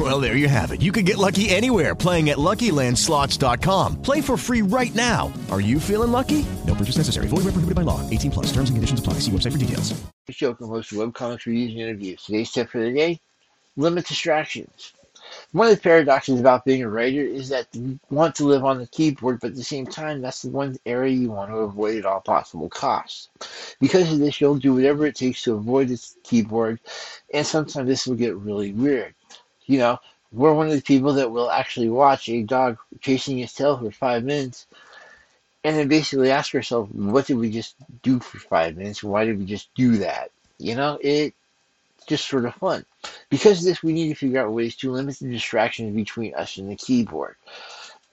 Well, there you have it. You can get lucky anywhere playing at LuckyLandSlots.com. Play for free right now. Are you feeling lucky? No purchase necessary. Void where prohibited by law. 18 plus. Terms and conditions apply. See website for details. The show can host webcomics reviews and interviews. Today's tip for the day: limit distractions. One of the paradoxes about being a writer is that you want to live on the keyboard, but at the same time, that's the one area you want to avoid at all possible costs. Because of this, you'll do whatever it takes to avoid the keyboard, and sometimes this will get really weird. You know, we're one of the people that will actually watch a dog chasing his tail for five minutes and then basically ask ourselves, what did we just do for five minutes? Why did we just do that? You know, it's just sort of fun. Because of this, we need to figure out ways to limit the distractions between us and the keyboard.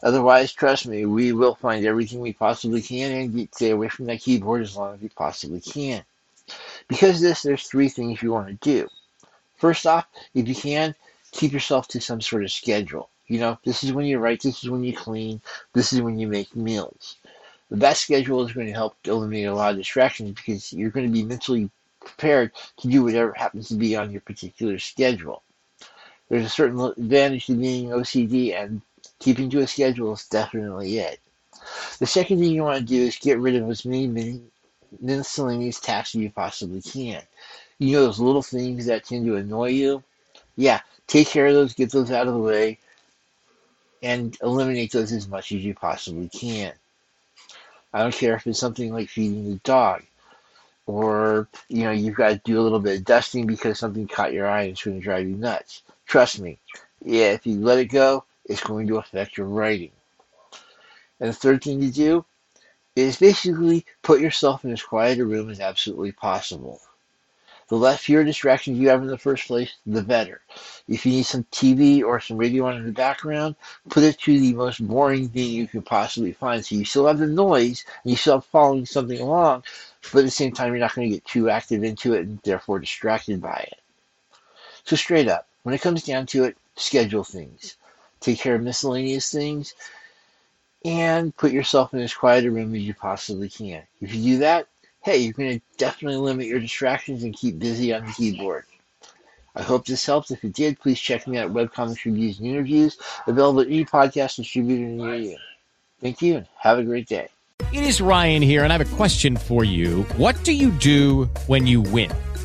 Otherwise, trust me, we will find everything we possibly can and get, stay away from that keyboard as long as we possibly can. Because of this, there's three things you want to do. First off, if you can, keep yourself to some sort of schedule. You know, this is when you write, this is when you clean, this is when you make meals. That schedule is going to help eliminate a lot of distractions because you're going to be mentally prepared to do whatever happens to be on your particular schedule. There's a certain advantage to being OCD, and keeping to a schedule is definitely it. The second thing you want to do is get rid of as many miscellaneous tasks as you possibly can. You know those little things that tend to annoy you? Yeah, take care of those, get those out of the way, and eliminate those as much as you possibly can. I don't care if it's something like feeding the dog, or you know you've got to do a little bit of dusting because something caught your eye and it's going to drive you nuts. Trust me, yeah, if you let it go, it's going to affect your writing. And the third thing to do is basically put yourself in as quiet a room as absolutely possible. The less fewer distractions you have in the first place, the better. If you need some TV or some radio on in the background, put it to the most boring thing you can possibly find. So you still have the noise and you still have following something along, but at the same time, you're not going to get too active into it and therefore distracted by it. So straight up, when it comes down to it, schedule things. Take care of miscellaneous things and put yourself in as quiet a room as you possibly can. If you do that, hey, you're going to definitely limit your distractions and keep busy on the keyboard. I hope this helps. If it did, please check me out at Webcomics Reviews and Interviews, available at any podcast distributor near you. Thank you, and have a great day. It is Ryan here, and I have a question for you. What do you do when you win?